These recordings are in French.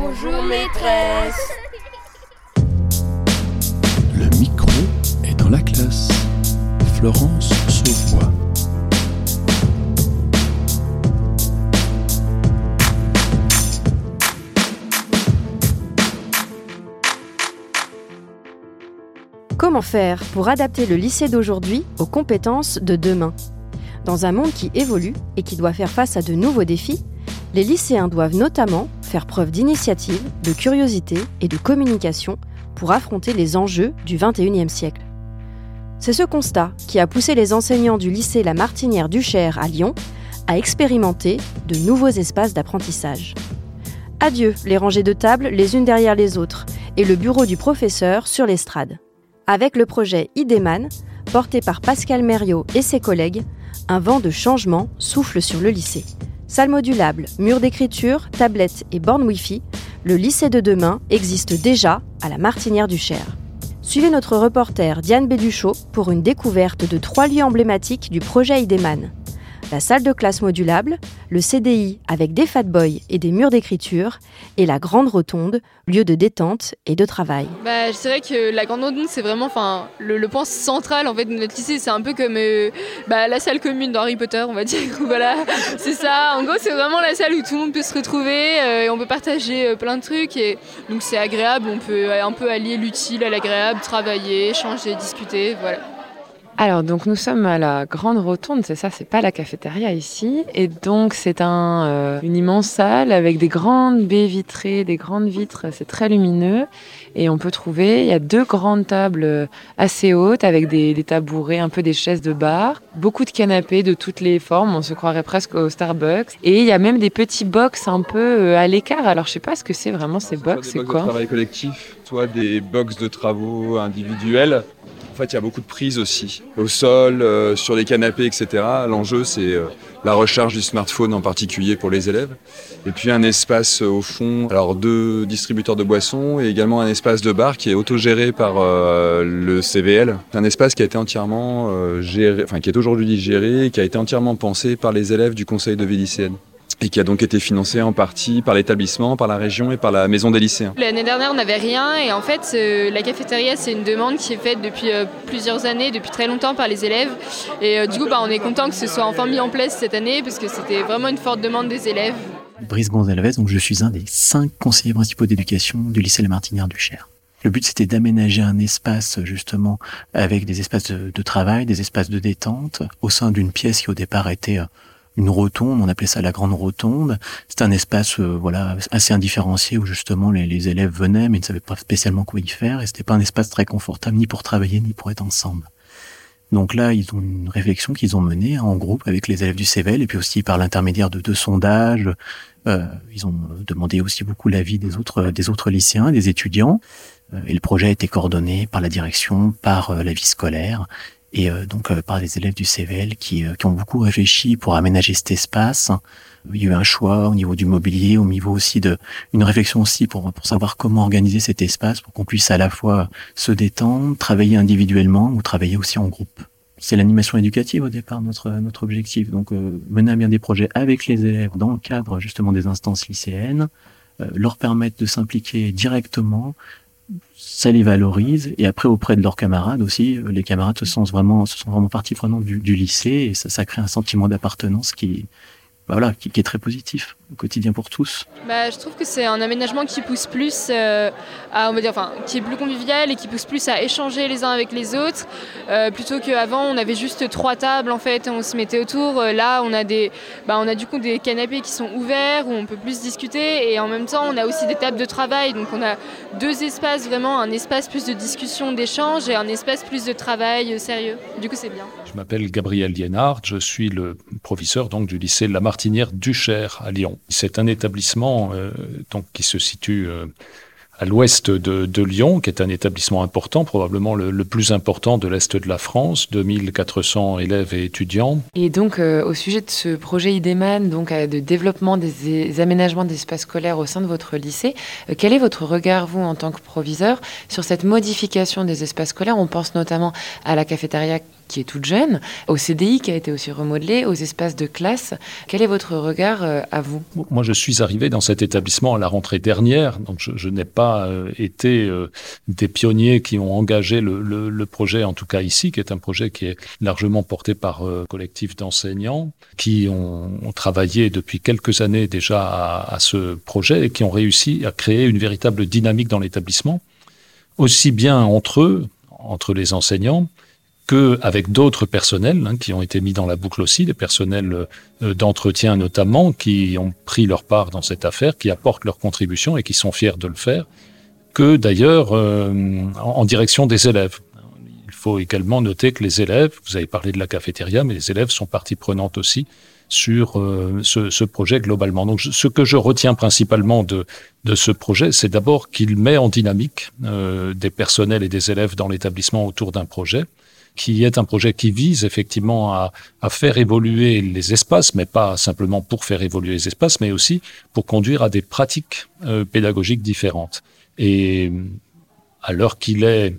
Bonjour maîtresse. Le micro est dans la classe. Florence Sauvois. Comment faire pour adapter le lycée d'aujourd'hui aux compétences de demain? Dans un monde qui évolue et qui doit faire face à de nouveaux défis, les lycéens doivent notamment faire preuve d'initiative, de curiosité et de communication pour affronter les enjeux du 21e siècle. C'est ce constat qui a poussé les enseignants du lycée La Martinière du Cher à Lyon à expérimenter de nouveaux espaces d'apprentissage. Adieu les rangées de tables les unes derrière les autres et le bureau du professeur sur l'estrade. Avec le projet IDEMAN, porté par Pascal Mériot et ses collègues, un vent de changement souffle sur le lycée. Salle modulable, murs d'écriture, tablettes et bornes Wi-Fi, le lycée de demain existe déjà à la Martinière du Cher. Suivez notre reporter Diane Béduchot pour une découverte de trois lieux emblématiques du projet IDEMAN la salle de classe modulable, le CDI avec des fatboys et des murs d'écriture, et la grande rotonde, lieu de détente et de travail. Bah, je dirais que la grande rotonde, c'est vraiment le, le, point central en fait, de notre lycée. C'est un peu comme euh, bah, la salle commune d'Harry Potter, on va dire. voilà, c'est ça. En gros, c'est vraiment la salle où tout le monde peut se retrouver euh, et on peut partager euh, plein de trucs. Et donc, c'est agréable. On peut un peu allier l'utile à l'agréable, travailler, changer, discuter. Voilà. Alors, donc nous sommes à la Grande Rotonde, c'est ça, c'est pas la cafétéria ici. Et donc, c'est un, euh, une immense salle avec des grandes baies vitrées, des grandes vitres, c'est très lumineux. Et on peut trouver, il y a deux grandes tables euh, assez hautes avec des, des, tabourets, un peu des chaises de bar, beaucoup de canapés de toutes les formes, on se croirait presque au Starbucks. Et il y a même des petits box un peu euh, à l'écart. Alors, je sais pas ce que c'est vraiment ces box, c'est quoi? de travail collectif, soit des box de travaux individuels fait, il y a beaucoup de prises aussi, au sol, euh, sur les canapés, etc. L'enjeu, c'est euh, la recharge du smartphone en particulier pour les élèves. Et puis un espace euh, au fond, alors deux distributeurs de boissons et également un espace de bar qui est autogéré par le CVL. Un espace qui a été entièrement géré, enfin qui est aujourd'hui géré et qui a été entièrement pensé par les élèves du conseil de vie et qui a donc été financé en partie par l'établissement, par la région et par la maison des lycéens. L'année dernière, on n'avait rien et en fait, euh, la cafétéria, c'est une demande qui est faite depuis euh, plusieurs années, depuis très longtemps par les élèves. Et euh, du coup, bah, on est content que ce soit enfin mis en place cette année parce que c'était vraiment une forte demande des élèves. Brice Gonzalez, donc je suis un des cinq conseillers principaux d'éducation du lycée La Martinière du Cher. Le but, c'était d'aménager un espace, justement, avec des espaces de, de, travail, des espaces de détente, au sein d'une pièce qui, au départ, était une rotonde, on appelait ça la grande rotonde. C'était un espace euh, voilà assez indifférencié où justement les, élèves venaient mais ils ne savaient pas spécialement quoi y faire et c'était pas un espace très confortable ni pour travailler ni pour être ensemble. Donc là, ils ont une réflexion qu'ils ont menée en groupe avec les élèves du CEVEL et puis aussi par l'intermédiaire de deux sondages. Euh, ils ont demandé aussi beaucoup l'avis des autres des autres lycéens, des étudiants. Euh, et le projet a été coordonné par la direction, par la vie scolaire et euh, donc euh, par les élèves du CVL qui, euh, qui, ont beaucoup réfléchi pour aménager cet espace. Il y a eu un choix au niveau du mobilier, au niveau aussi de une réflexion aussi pour, pour savoir comment organiser cet espace pour qu'on puisse à la fois se détendre, travailler individuellement ou travailler aussi en groupe. C'est l'animation éducative au départ notre notre objectif. Donc euh, mener à bien des projets avec les élèves dans le cadre justement des instances lycéennes, euh, leur permettre de s'impliquer directement, ça les valorise et après auprès de leurs camarades aussi les camarades se sentent vraiment se sont vraiment partie prenante du, lycée et ça, ça crée un sentiment d'appartenance qui voilà qui, qui, est très positif au quotidien pour tous bah, Je trouve que c'est un aménagement qui pousse plus euh, à, on va dire, enfin, qui est plus convivial et qui pousse plus à échanger les uns avec les autres, euh, plutôt qu'avant on avait juste trois tables en fait, on se mettait autour. Euh, là, on a des, bah, on a du coup des canapés qui sont ouverts où on peut plus discuter et en même temps on a aussi des tables de travail. Donc on a deux espaces vraiment, un espace plus de discussion, d'échange et un espace plus de travail euh, sérieux. Du coup, c'est bien. Je m'appelle Gabriel Lienard, je suis le professeur donc du lycée La Martinière du Cher à Lyon. C'est un établissement euh, donc, qui se situe euh, à l'ouest de, Lyon, qui est un établissement important, probablement le, plus important de l'Est de la France, 2400 élèves et étudiants. Et donc, euh, au sujet de ce projet IDEMAN, donc de développement des, des aménagements d'espaces scolaires au sein de votre lycée, quel est votre regard, vous, en tant que proviseur, sur cette modification des espaces scolaires? On pense notamment à la cafétéria qui est toute jeune, au CDI qui a été aussi remodelé, aux espaces de classe. Quel est votre regard euh, à vous? Moi, je suis arrivé dans cet établissement à la rentrée dernière, donc je, n'ai pas euh, été euh, des pionniers qui ont engagé le, projet, en tout cas ici, qui est un projet qui est largement porté par un collectif d'enseignants qui ont, travaillé depuis quelques années déjà à ce projet et qui ont réussi à créer une véritable dynamique dans l'établissement, aussi bien entre eux, entre les enseignants, qu'avec d'autres personnels hein, qui ont été mis dans la boucle aussi, des personnels euh, d'entretien notamment, qui ont pris leur part dans cette affaire, qui apportent leur contribution et qui sont fiers de le faire, que d'ailleurs euh, en, direction des élèves. Il faut également noter que les élèves, vous avez parlé de la cafétéria, mais les élèves sont partie prenante aussi sur euh, ce, ce, projet globalement. Donc ce que je retiens principalement de, de ce projet, c'est d'abord qu'il met en dynamique des personnels et des élèves dans l'établissement autour d'un projet qui est un projet qui vise effectivement à, faire évoluer les espaces, mais pas simplement pour faire évoluer les espaces, mais aussi pour conduire à des pratiques euh, pédagogiques différentes. Et à l'heure qu'il est,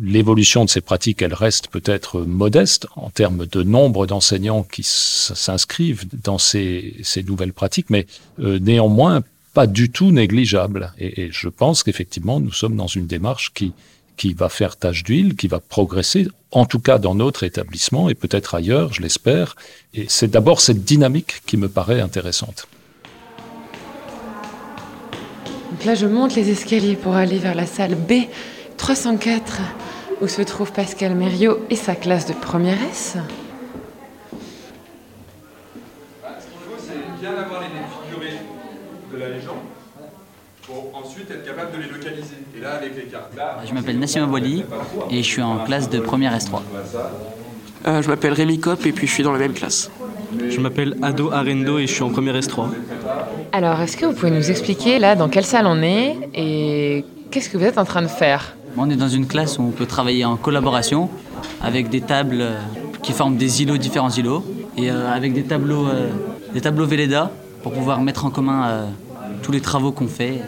l'évolution de ces pratiques, elle reste peut-être modeste en termes de nombre d'enseignants qui s'inscrivent dans ces, nouvelles pratiques, mais euh, néanmoins pas du tout négligeable. et je pense qu'effectivement, nous sommes dans une démarche qui, qui va faire tâche d'huile, qui va progresser, en tout cas dans notre établissement et peut-être ailleurs, je l'espère. Et c'est d'abord cette dynamique qui me paraît intéressante. Donc là, je monte les escaliers pour aller vers la salle B 304, où se trouve Pascal Mériot et sa classe de première S. Ce qu'il faut, c'est bien avoir les figurés de la légende pour ensuite être capable de les localiser. Et là, avec les cartes là. Je m'appelle Nassim Abouali et je suis en classe de première S3. Euh, je m'appelle Rémi Cop et puis je suis dans la même classe. Je m'appelle Ado Arendo et je suis en première S3. Alors, est-ce que vous pouvez nous expliquer là dans quelle salle on est et qu'est-ce que vous êtes en train de faire? On est dans une classe où on peut travailler en collaboration avec des tables euh, qui forment des îlots, différents îlots, et euh, avec des tableaux, des tableaux Velleda pour pouvoir mettre en commun tous les travaux qu'on fait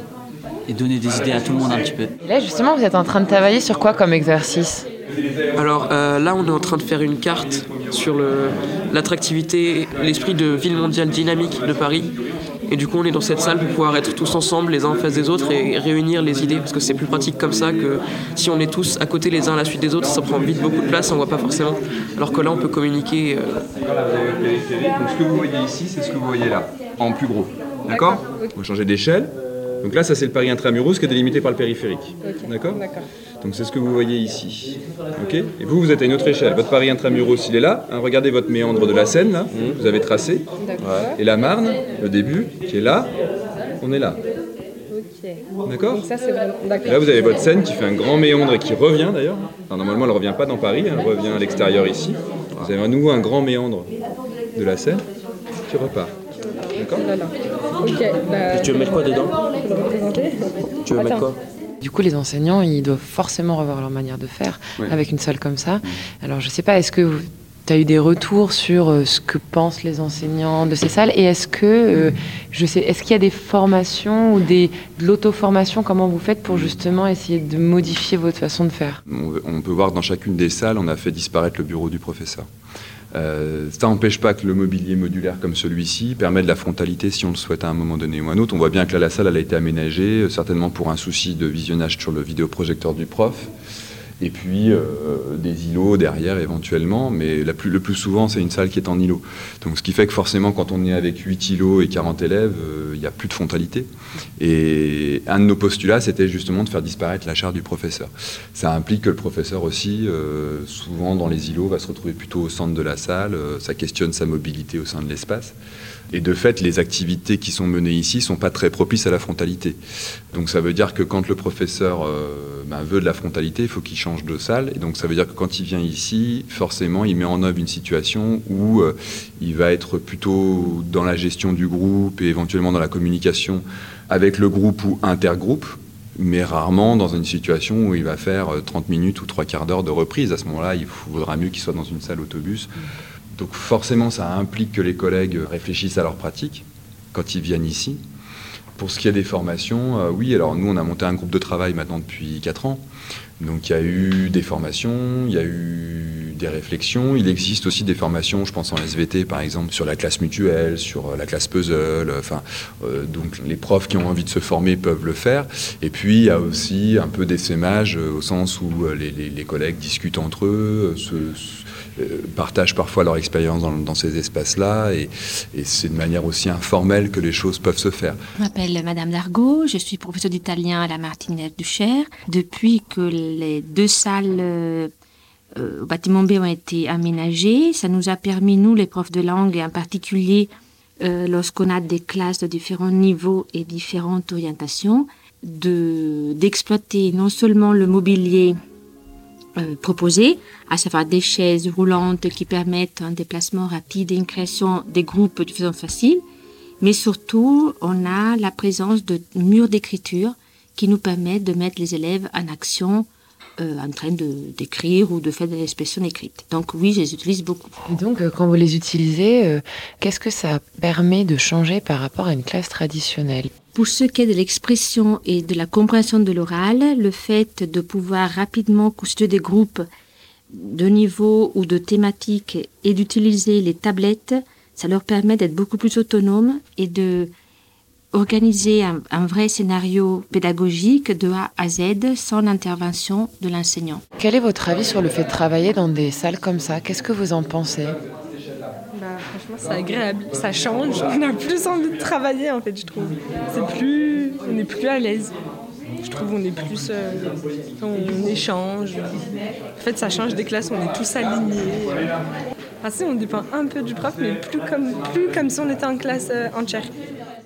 et donner des idées à tout le monde un petit peu. Et là justement, vous êtes en train de travailler sur quoi comme exercice? Alors euh, là, on est en train de faire une carte sur l'attractivité, l'esprit de ville mondiale dynamique de Paris. Et du coup, on est dans cette salle pour pouvoir être tous ensemble, les uns en face des autres, et réunir les idées, parce que c'est plus pratique comme ça que si on est tous à côté les uns à la suite des autres, ça prend vite beaucoup de place, on voit pas forcément. Alors que là, on peut communiquer. Euh... Donc ce que vous voyez ici, c'est ce que vous voyez là, en plus gros. D'accord? On va changer d'échelle. Donc là, ça c'est le Paris intramuros qui est délimité par le périphérique. D'accord Donc c'est ce que vous voyez ici. Ok Et vous, vous êtes à une autre échelle. Votre Paris intramuros, il est là. Hein, regardez votre méandre de la Seine, là. Mmh. Vous avez tracé. Et la Marne, le début, qui est là. On est là. D'accord Là, vous avez votre Seine qui fait un grand méandre et qui revient d'ailleurs. normalement, elle ne revient pas dans Paris, elle revient à l'extérieur ici. Vous avez à nouveau un grand méandre de la Seine qui repart. D'accord bah, tu veux mettre quoi dedans? Tu veux mettre quoi du coup, les enseignants, ils doivent forcément revoir leur manière de faire avec une salle comme ça. Alors, je ne sais pas, est-ce que tu as eu des retours sur euh, ce que pensent les enseignants de ces salles? Et est-ce que, euh, je sais, est-ce qu'il y a des formations ou des, de l'auto-formation? Comment vous faites pour justement essayer de modifier votre façon de faire? On peut voir dans chacune des salles, on a fait disparaître le bureau du professeur. Euh, ça n'empêche pas que le mobilier modulaire comme celui-ci permet de la frontalité si on le souhaite à un moment donné ou un autre. On voit bien que là, la salle elle a été aménagée, euh, certainement pour un souci de visionnage sur le vidéoprojecteur du prof et puis euh, des îlots derrière éventuellement, mais le plus souvent c'est une salle qui est en îlot. Donc ce qui fait que forcément quand on est avec 8 îlots et 40 élèves, euh, il n'y a plus de frontalité. Et un de nos postulats c'était justement de faire disparaître la chaire du professeur. Ça implique que le professeur aussi, euh, souvent dans les îlots, va se retrouver plutôt au centre de la salle, ça questionne sa mobilité au sein de l'espace. Et de fait, les activités qui sont menées ici sont pas très propices à la frontalité. Donc ça veut dire que quand le professeur euh, ben, veut de la frontalité, il faut qu'il change de salle. Et donc ça veut dire que quand il vient ici, forcément, il met en œuvre une situation où euh, il va être plutôt dans la gestion du groupe et éventuellement dans la communication avec le groupe ou intergroupe, mais rarement dans une situation où il va faire 30 euh, minutes ou trois quarts d'heure de reprise. À ce moment-là, il faudra mieux qu'il soit dans une salle autobus. Donc forcément, ça implique que les collègues réfléchissent à leur pratique quand ils viennent ici. Pour ce qui est des formations, euh, oui, alors nous, on a monté un groupe de travail maintenant depuis 4 ans. Donc il y a eu des formations, il y a eu des réflexions. Il existe aussi des formations, je pense en SVT par exemple, sur la classe mutuelle, sur la classe puzzle. Enfin, euh, donc les profs qui ont envie de se former peuvent le faire. Et puis il y a aussi un peu d'essaimage au sens où les, collègues discutent entre eux, euh, partagent parfois leur expérience dans, ces espaces-là et, c'est de manière aussi informelle que les choses peuvent se faire. Je m'appelle Madame Dargaud, je suis professeure d'italien à la Martinière du Cher. Depuis que les deux salles euh, au bâtiment B ont été aménagées, ça nous a permis, nous les profs de langue, et en particulier euh, lorsqu'on a des classes de différents niveaux et différentes orientations, d'exploiter non seulement le mobilier euh, à savoir des chaises roulantes qui permettent un déplacement rapide et une création des groupes de façon facile, mais surtout on a la présence de murs d'écriture qui nous permettent de mettre les élèves en action euh, en train d'écrire ou de faire des expressions écrites. Donc oui, je les utilise beaucoup. Et donc euh, quand vous les utilisez, qu'est-ce que ça permet de changer par rapport à une classe traditionnelle? Pour ce qui est de l'expression et de la compréhension de l'oral, le fait de pouvoir rapidement constituer des groupes de niveau ou de thématiques et d'utiliser les tablettes, ça leur permet d'être beaucoup plus autonomes et de organiser un, vrai scénario pédagogique de A à Z sans l'intervention de l'enseignant. Quel est votre avis sur le fait de travailler dans des salles comme ça? Qu'est-ce que vous en pensez? C'est agréable. Ça change. On a plus envie de travailler, en fait, je trouve. C'est plus. On est plus à l'aise. Je trouve on est plus. Euh, on échange. En fait, ça change des classes, on est tous alignés. Enfin, si, on dépend un peu du prof, mais plus comme, plus comme si on était en classe euh, entière.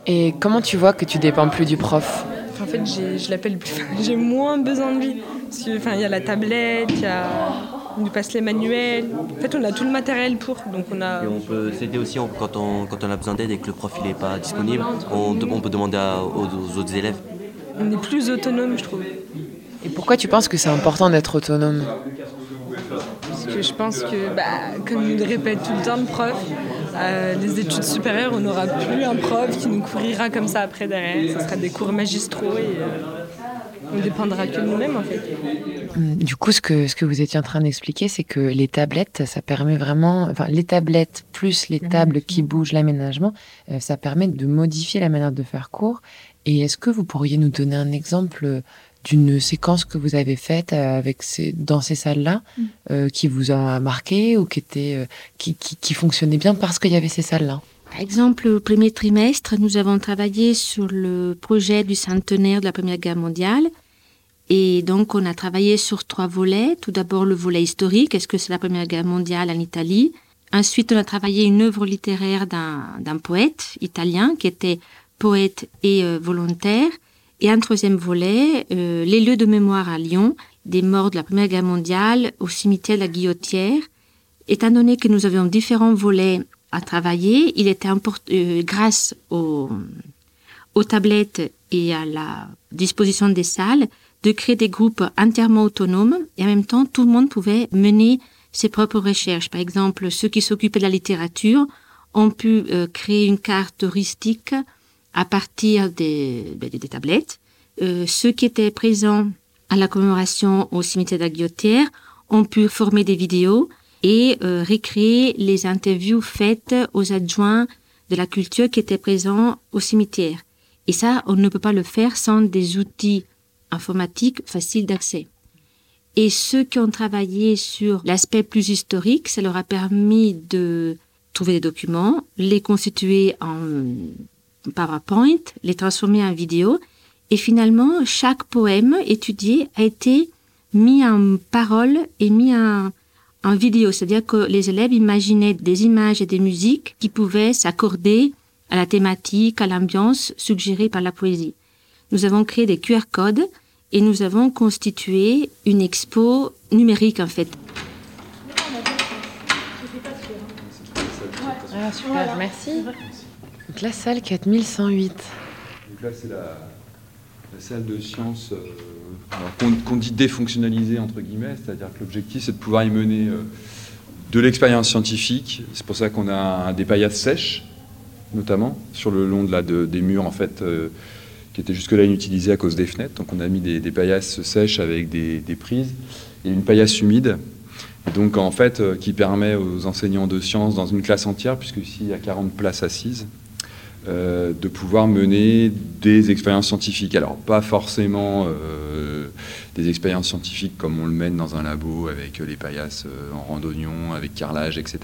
Et comment tu vois que tu dépends plus du prof? En fait, je l'appelle J'ai moins besoin de lui. Parce qu'il y a la tablette, il y a on nous passe les manuels. En fait, on a tout le matériel pour. Donc on a. Et on peut s'aider aussi quand, on, quand on a besoin d'aide et que le prof n'est pas disponible. On, on peut demander aux, autres élèves. On est plus autonome, je trouve. Et pourquoi tu penses que c'est important d'être autonome? Parce que je pense que, bah, comme il répète tout le temps le prof, euh, les études supérieures, on n'aura plus un prof qui nous couvrira comme ça après derrière. Ce sera des cours magistraux et. Euh, on dépendra que de nous-mêmes en fait. Hum, du coup, ce que, ce que vous étiez en train d'expliquer, c'est que les tablettes, ça permet vraiment, enfin, les tablettes plus les tables qui bougent, l'aménagement, euh, ça permet de modifier la manière de faire cours. Et est-ce que vous pourriez nous donner un exemple d'une séquence que vous avez faite euh, avec ces, dans ces salles-là, euh, qui vous a marqué ou qui était, qui, qui, qui fonctionnait bien parce qu'il y avait ces salles-là? Par exemple, au premier trimestre, nous avons travaillé sur le projet du centenaire de la Première Guerre mondiale. Et donc, on a travaillé sur trois volets. Tout d'abord, le volet historique. Est-ce que c'est la Première Guerre mondiale en Italie? Ensuite, on a travaillé une œuvre littéraire d'un poète italien qui était poète et euh, volontaire. Et un troisième volet, euh, les lieux de mémoire à Lyon, des morts de la Première Guerre mondiale au cimetière de la Guillotière. Étant donné que nous avions différents volets à travailler. Il était euh, grâce aux, aux tablettes et à la disposition des salles, de créer des groupes entièrement autonomes et en même temps, tout le monde pouvait mener ses propres recherches. Par exemple, ceux qui s'occupaient de la littérature ont pu euh, créer une carte touristique à partir des, ben, des, tablettes. Euh, ceux qui étaient présents à la commémoration au cimetière d'Aguillotière ont pu former des vidéos et euh, récréer les interviews faites aux adjoints de la culture qui étaient présents au cimetière. Et ça, on ne peut pas le faire sans des outils informatiques faciles d'accès. Et ceux qui ont travaillé sur l'aspect plus historique, ça leur a permis de trouver des documents, les constituer en PowerPoint, les transformer en vidéo, et finalement, chaque poème étudié a été mis en parole et mis en, en vidéo, c'est-à-dire que les élèves imaginaient des images et des musiques qui pouvaient s'accorder à la thématique, à l'ambiance suggérée par la poésie. Nous avons créé des QR codes et nous avons constitué une expo numérique en fait. Ah, super, merci. Donc la salle 4108. Donc là, c'est la, salle de sciences. Euh, qu'on dit défonctionnaliser entre guillemets, c'est-à-dire que l'objectif c'est de pouvoir y mener euh, de l'expérience scientifique. C'est pour ça qu'on a des paillasses sèches, notamment sur le long de la, des murs en fait, euh, qui était jusque-là inutilisé à cause des fenêtres. Donc on a mis des, paillasses sèches avec des, prises et une paillasse humide. donc en fait, qui permet aux enseignants de sciences dans une classe entière, puisque ici il y a 40 places assises, euh, de pouvoir mener des expériences scientifiques. Alors pas forcément euh, des expériences scientifiques comme on le mène dans un labo avec les paillasses euh, en randonnion, avec carrelage, etc.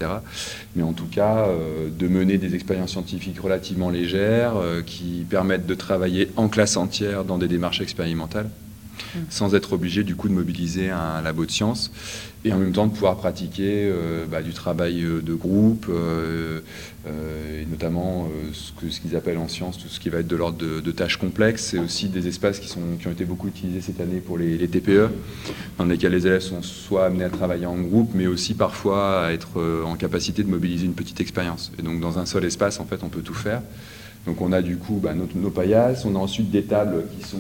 Mais en tout cas, de mener des expériences scientifiques relativement légères qui permettent de travailler en classe entière dans des démarches expérimentales mmh. sans être obligé du coup de mobiliser un labo de sciences et en même temps de pouvoir pratiquer euh, bah, du travail euh, de groupe, euh, et notamment ce qu'ils ce qu'ils appellent en sciences tout ce qui va être de l'ordre de, tâches complexes. C'est aussi des espaces qui, sont, qui ont été beaucoup utilisés cette année pour les, TPE, dans lesquels les élèves sont soit amenés à travailler en groupe, mais aussi parfois à être en capacité de mobiliser une petite expérience. Et donc dans un seul espace, en fait, on peut tout faire. Donc on a du coup bah, nos, nos, paillasses, on a ensuite des tables qui sont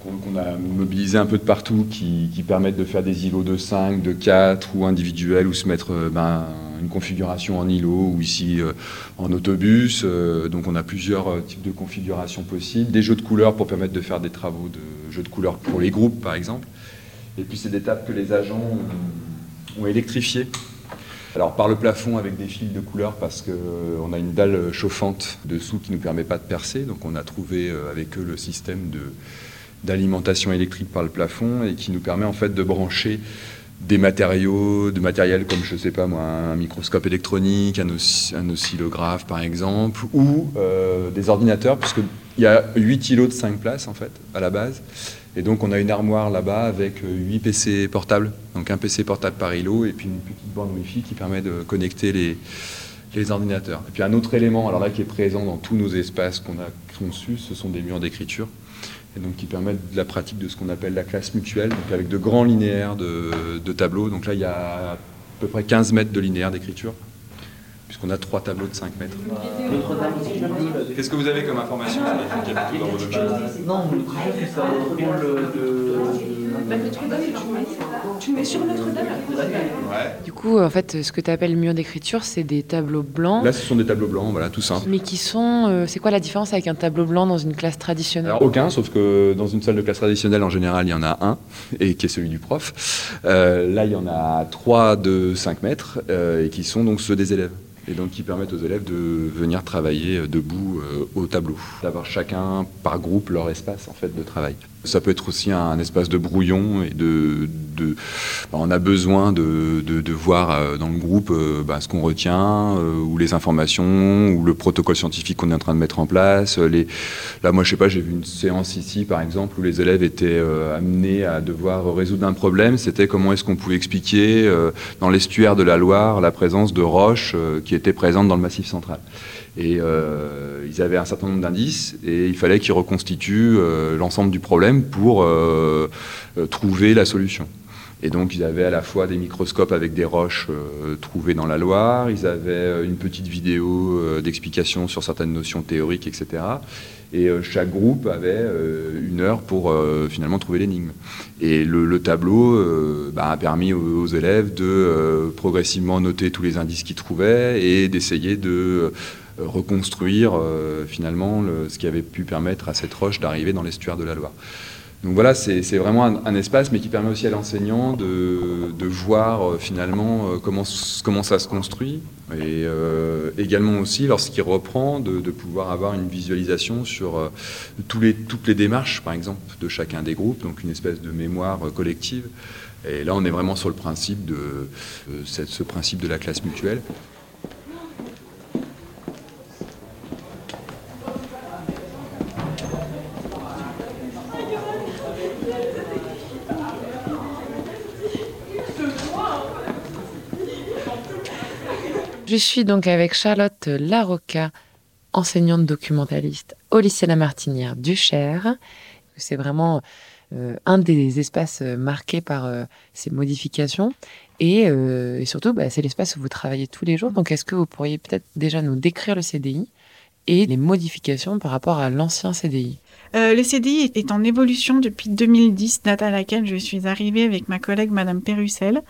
qu'on a mobilisé un peu de partout, qui, permettent de faire des îlots de 5, de 4 ou individuels, ou se mettre euh, ben, une configuration en îlot ou ici euh, en autobus. Euh, donc on a plusieurs types de configurations possibles. Des jeux de couleurs pour permettre de faire des travaux de jeux de couleurs pour les groupes, par exemple. Et puis c'est des tables que les agents ont, électrifiées. Alors par le plafond avec des fils de couleurs parce qu'on a une dalle chauffante dessous qui ne nous permet pas de percer. Donc on a trouvé avec eux le système de d'alimentation électrique par le plafond et qui nous permet en fait de brancher des matériaux, de matériel comme je sais pas moi, un microscope électronique, un, oscillographe par exemple, ou euh, des ordinateurs, puisqu'il y a 8 îlots de 5 places en fait à la base. Et donc on a une armoire là-bas avec 8 PC portables, donc un PC portable par îlot et puis une petite bande Wi-Fi qui permet de connecter les, les ordinateurs. Et puis un autre élément, alors là qui est présent dans tous nos espaces qu'on a conçus, ce sont des murs d'écriture et donc qui permettent de la pratique de ce qu'on appelle la classe mutuelle, donc avec de grands linéaires de, tableaux. Donc là, il y a à peu près 15 mètres de linéaire d'écriture, puisqu'on a trois tableaux de 5 mètres. Qu'est-ce que vous avez comme information sur les dans vos documents Non, c'est ça, de tu mets sur Notre-Dame. Du coup, en fait, ce que tu appelles mur d'écriture, c'est des tableaux blancs. Là, ce sont des tableaux blancs, voilà, tout simple. Mais qui sont. Euh, c'est quoi la différence avec un tableau blanc dans une classe traditionnelle? Alors, aucun, sauf que dans une salle de classe traditionnelle, en général, il y en a un, et qui est celui du prof. Euh, là, il y en a trois de 5 mètres, euh, et qui sont donc ceux des élèves et donc qui permettent aux élèves de venir travailler debout au tableau, d'avoir chacun par groupe leur espace en fait de travail. Ça peut être aussi un, espace de brouillon et de, de bah, on a besoin de, de, voir euh, dans le groupe euh, bah, ce qu'on retient euh, ou les informations ou le protocole scientifique qu'on est en train de mettre en place. Les, là, moi, je sais pas, j'ai vu une séance ici, par exemple, où les élèves étaient amenés à devoir résoudre un problème. C'était comment est-ce qu'on pouvait expliquer dans l'estuaire de la Loire la présence de roches qui étaient présentes dans le Massif central. Et euh, ils avaient un certain nombre d'indices et il fallait qu'ils reconstituent euh, l'ensemble du problème pour euh, trouver la solution. Et donc ils avaient à la fois des microscopes avec des roches trouvées dans la Loire, ils avaient une petite vidéo d'explication sur certaines notions théoriques, etc. Et chaque groupe avait une heure pour finalement trouver l'énigme. Et le, tableau bah, a permis aux, élèves de progressivement noter tous les indices qu'ils trouvaient et d'essayer de reconstruire euh, finalement ce qui avait pu permettre à cette roche d'arriver dans l'estuaire de la Loire. Donc voilà, c'est vraiment un, espace, mais qui permet aussi à l'enseignant de, voir euh, finalement comment, comment ça se construit, et également aussi, lorsqu'il reprend, de, pouvoir avoir une visualisation sur toutes les démarches, par exemple, de chacun des groupes, donc une espèce de mémoire collective. Et là, on est vraiment sur le principe de, ce principe de la classe mutuelle. Je suis donc avec Charlotte Larocca, enseignante documentaliste au lycée La Martinière du Cher. C'est vraiment euh, un des espaces marqués par euh, ces modifications. Et, euh, surtout, bah, c'est l'espace où vous travaillez tous les jours. Donc, est-ce que vous pourriez peut-être déjà nous décrire le CDI et les modifications par rapport à l'ancien CDI le CDI est en évolution depuis 2010, date à laquelle je suis arrivée avec ma collègue Madame Perussel.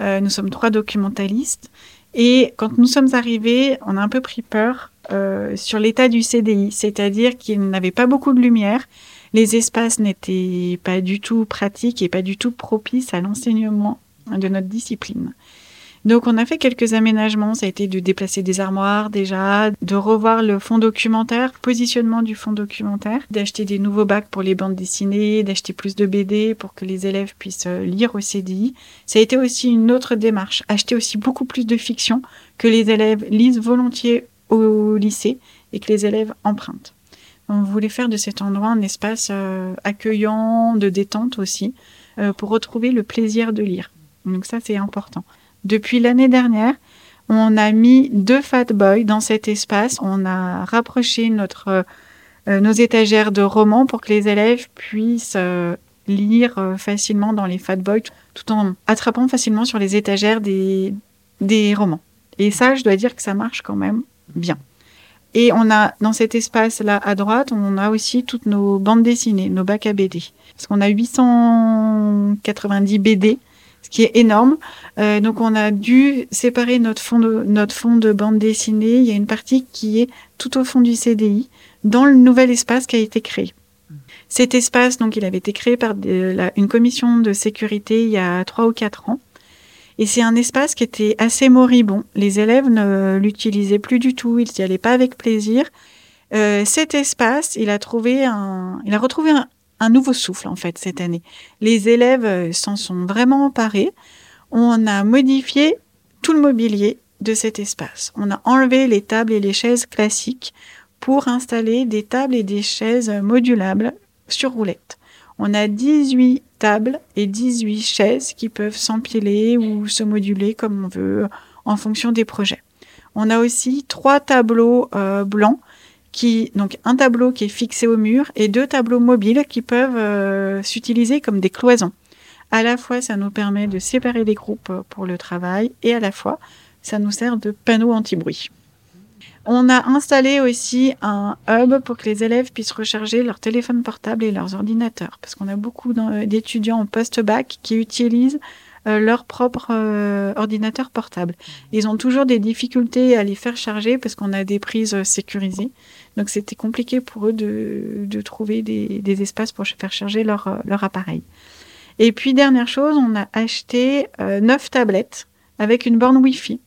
nous sommes trois documentalistes et quand nous sommes arrivés, on a un peu pris peur euh, sur l'état du CDI, c'est-à-dire qu'il n'avait pas beaucoup de lumière, les espaces n'étaient pas du tout pratiques et pas du tout propices à l'enseignement de notre discipline. Donc on a fait quelques aménagements, ça a été de déplacer des armoires déjà, de revoir le fond documentaire, positionnement du fond documentaire, d'acheter des nouveaux bacs pour les bandes dessinées, d'acheter plus de BD pour que les élèves puissent euh, lire au CDI. Ça a été aussi une autre démarche, acheter aussi beaucoup plus de fiction que les élèves lisent volontiers au lycée et que les élèves empruntent. On voulait faire de cet endroit un espace euh, accueillant, de détente aussi, euh, pour retrouver le plaisir de lire. Donc ça, c'est important. Depuis l'année dernière, on a mis deux fat boys dans cet espace. On a rapproché notre, euh, nos étagères de romans pour que les élèves puissent euh, lire euh, facilement dans les fat boys tout en attrapant facilement sur les étagères des, des romans. Et ça, je dois dire que ça marche quand même bien. Et on a dans cet espace-là à droite, on a aussi toutes nos bandes dessinées, nos bacs à BD. Parce qu'on a 890 BD ce qui est énorme. Euh, donc on a dû séparer notre fond, de, notre fond de bande dessinée. Il y a une partie qui est tout au fond du CDI, dans le nouvel espace qui a été créé. Cet espace, donc, il avait été créé par une commission de sécurité il y a trois ou quatre ans. Et c'est un espace qui était assez moribond. Les élèves ne l'utilisaient plus du tout, ils n'y allaient pas avec plaisir. Euh, cet espace, il a trouvé un, il a retrouvé un, un nouveau souffle en fait cette année. Les élèves euh, s'en sont vraiment emparés. On a modifié tout le mobilier de cet espace. On a enlevé les tables et les chaises classiques pour installer des tables et des chaises modulables sur roulette. On a 18 tables et 18 chaises qui peuvent s'empiler ou se moduler comme on veut en fonction des projets. On a aussi trois tableaux euh, blancs donc un tableau qui est fixé au mur et deux tableaux mobiles qui peuvent euh, s'utiliser comme des cloisons. À la fois, ça nous permet de séparer les groupes pour le travail et à la fois, ça nous sert de panneau anti-bruit. On a installé aussi un hub pour que les élèves puissent recharger leur téléphone portable et leurs ordinateurs, parce qu'on a beaucoup d'étudiants en post-bac qui utilisent euh, leur propre euh, ordinateur portable. Ils ont toujours des difficultés à les faire charger parce qu'on a des prises sécurisées. Donc c'était compliqué pour eux de, trouver des, espaces pour faire charger leur, leur appareil. Et puis dernière chose, on a acheté euh, neuf tablettes avec une borne Wi-Fi.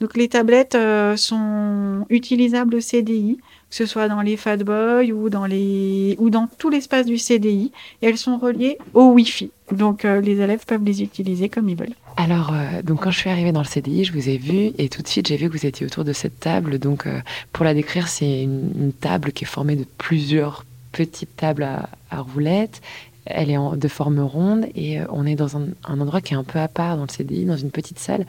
Donc les tablettes euh, sont utilisables au CDI, que ce soit dans les Fatboy ou dans les ou dans tout l'espace du CDI, et elles sont reliées au Wi-Fi. Donc euh, les élèves peuvent les utiliser comme ils veulent. Alors, euh, donc quand je suis arrivée dans le CDI, je vous ai vu et tout de suite j'ai vu que vous étiez autour de cette table. Donc, pour la décrire, c'est une, table qui est formée de plusieurs petites tables à, roulettes. Elle est en, de forme ronde et euh, on est dans un, endroit qui est un peu à part dans le CDI, dans une petite salle.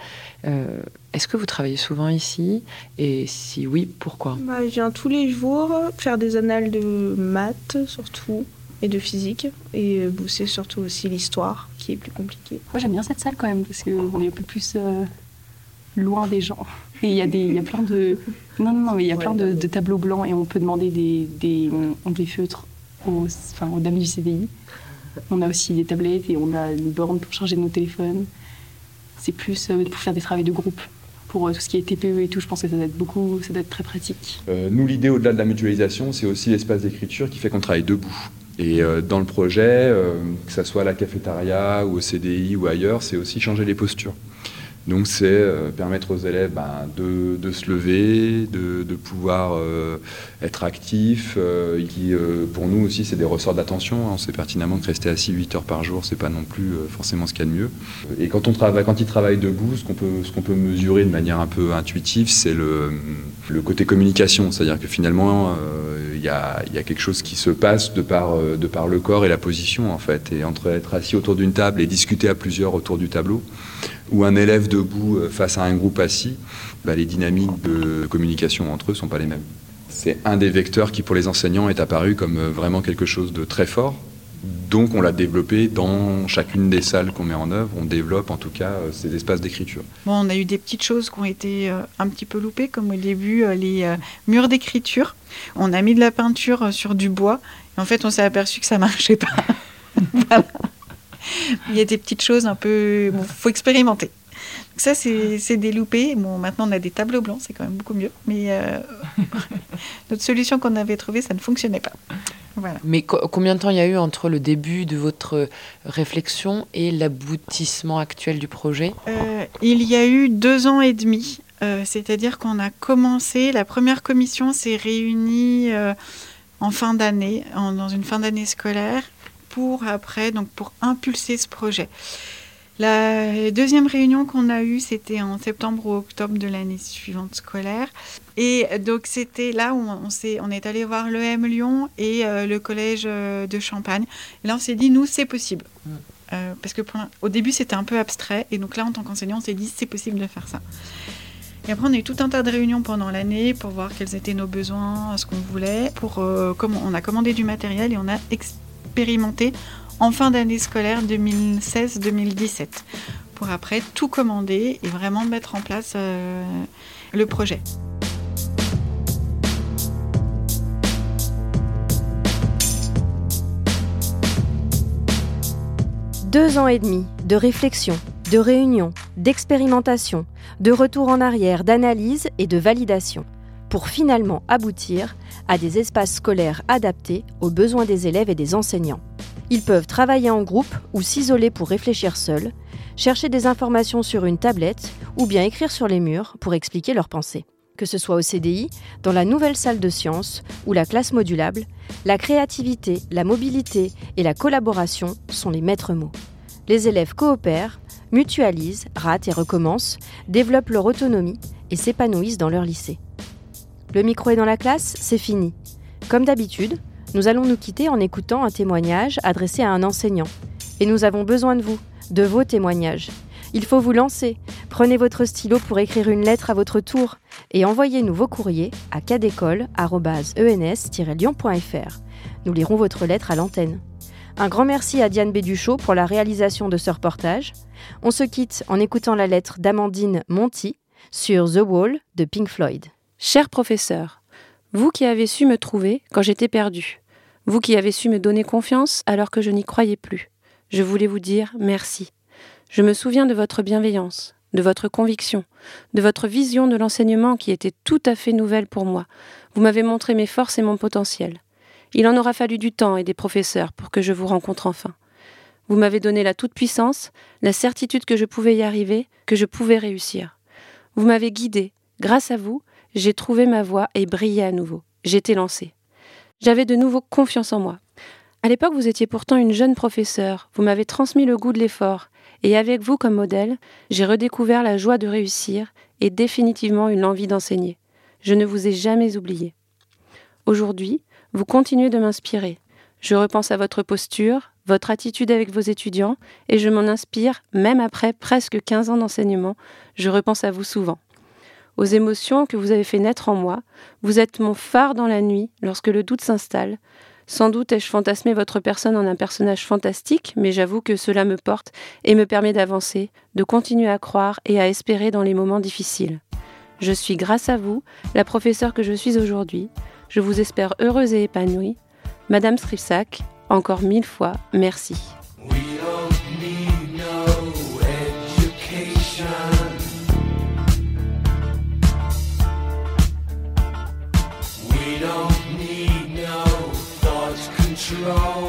Est-ce que vous travaillez souvent ici? Et si oui, pourquoi? Bah, Je viens tous les jours faire des annales de maths surtout et de physique et bosser surtout aussi l'histoire qui est plus compliqué. Moi j'aime bien cette salle quand même parce qu'on est un peu plus euh, loin des gens. Et il y, a des, il y a plein de. Non, non, non, mais il y a plein de, tableaux blancs et on peut demander des, des, des feutres aux, enfin, aux dames du CDI. On a aussi des tablettes et on a une borne pour charger nos téléphones. C'est plus euh, pour faire des travaux de groupe. Pour euh, tout ce qui est TPE et tout, je pense que ça doit être beaucoup, ça être très pratique. nous, l'idée au-delà de la mutualisation, c'est aussi l'espace d'écriture qui fait qu'on travaille debout. Et euh, dans le projet, euh, que ce soit à la cafétéria ou au CDI ou ailleurs, c'est aussi changer les postures. Donc c'est euh, permettre aux élèves ben, de, se lever, de, pouvoir être actifs. qui, pour nous aussi, c'est des ressorts d'attention. Hein. On sait pertinemment que rester assis 8 heures par jour, c'est pas non plus forcément ce qu'il y a de mieux. Et quand, ils travaillent debout, ce qu'on peut, mesurer de manière un peu intuitive, c'est le, côté communication. C'est-à-dire que finalement, il y a, quelque chose qui se passe euh, de par le corps et la position, en fait. Et entre être assis autour d'une table et discuter à plusieurs autour du tableau, ou un élève debout euh, face à un groupe assis, bah, les dynamiques de communication entre eux ne sont pas les mêmes. C'est un des vecteurs qui, pour les enseignants, est apparu comme euh, vraiment quelque chose de très fort, donc on l'a développé dans chacune des salles qu'on met en œuvre. On développe en tout cas euh, ces espaces d'écriture. Bon, on a eu des petites choses qui ont été un petit peu loupées, comme au début les murs d'écriture. On a mis de la peinture sur du bois. En fait, on s'est aperçu que ça marchait pas. Il y a des petites choses un peu... Il faut expérimenter. ça, c'est des loupés. Bon, maintenant, on a des tableaux blancs, c'est quand même beaucoup mieux. Mais euh, notre solution qu'on avait trouvée, ça ne fonctionnait pas. Voilà. Mais combien de temps il y a eu entre le début de votre réflexion et l'aboutissement actuel du projet? Euh, Il y a eu deux ans et demi. Euh, c'est-à-dire qu'on a commencé, la première commission s'est réunie en fin d'année, dans une fin d'année scolaire, pour après, donc pour impulser ce projet. La deuxième réunion qu'on a eue, c'était en septembre ou octobre de l'année suivante scolaire. Et donc c'était là où on, est, on est allé voir l'EM Lyon et euh, le collège euh, de Champagne. Et là on s'est dit, nous, c'est possible. Mm. Euh, parce que au début c'était un peu abstrait. Et donc là, en tant qu'enseignant, on s'est dit, c'est possible de faire ça. Et après, on a eu tout un tas de réunions pendant l'année pour voir quels étaient nos besoins, ce qu'on voulait. Pour, on a commandé du matériel et on a expérimenté en fin d'année scolaire 2016-2017 pour après tout commander et vraiment mettre en place euh, le projet. Deux ans et demi de réflexion, de réunion, d'expérimentation, de retour en arrière, d'analyse et de validation, pour finalement aboutir à des espaces scolaires adaptés aux besoins des élèves et des enseignants. Ils peuvent travailler en groupe ou s'isoler pour réfléchir seuls, chercher des informations sur une tablette ou bien écrire sur les murs pour expliquer leurs pensées. Que ce soit au CDI, dans la nouvelle salle de sciences ou la classe modulable, la créativité, la mobilité et la collaboration sont les maîtres mots. Les élèves coopèrent, mutualisent, ratent et recommencent, développent leur autonomie et s'épanouissent dans leur lycée. Le micro est dans la classe, c'est fini. Comme d'habitude, nous allons nous quitter en écoutant un témoignage adressé à un enseignant. Et nous avons besoin de vous, de vos témoignages. Il faut vous lancer. Prenez votre stylo pour écrire une lettre à votre tour et envoyez-nous vos courriers à cadécole.ens-lyon.fr. Nous lirons votre lettre à l'antenne. Un grand merci à Diane Béduchot pour la réalisation de ce reportage. On se quitte en écoutant la lettre d'Amandine Monty sur The Wall de Pink Floyd. Cher professeur, vous qui avez su me trouver quand j'étais perdu, vous qui avez su me donner confiance alors que je n'y croyais plus. Je voulais vous dire merci. Je me souviens de votre bienveillance, de votre conviction, de votre vision de l'enseignement qui était tout à fait nouvelle pour moi. Vous m'avez montré mes forces et mon potentiel. Il en aura fallu du temps et des professeurs pour que je vous rencontre enfin. Vous m'avez donné la toute-puissance, la certitude que je pouvais y arriver, que je pouvais réussir. Vous m'avez guidé. Grâce à vous, j'ai trouvé ma voie et brillé à nouveau. J'étais lancée. J'avais de nouveau confiance en moi. À l'époque, vous étiez pourtant une jeune professeure, vous m'avez transmis le goût de l'effort, et avec vous comme modèle, j'ai redécouvert la joie de réussir et définitivement une envie d'enseigner. Je ne vous ai jamais oublié. Aujourd'hui, vous continuez de m'inspirer. Je repense à votre posture, votre attitude avec vos étudiants, et je m'en inspire, même après presque 15 ans d'enseignement, je repense à vous souvent aux émotions que vous avez fait naître en moi. Vous êtes mon phare dans la nuit lorsque le doute s'installe. Sans doute ai-je fantasmé votre personne en un personnage fantastique, mais j'avoue que cela me porte et me permet d'avancer, de continuer à croire et à espérer dans les moments difficiles. Je suis, grâce à vous, la professeure que je suis aujourd'hui. Je vous espère heureuse et épanouie. Madame Stripsac, encore mille fois, merci. strong.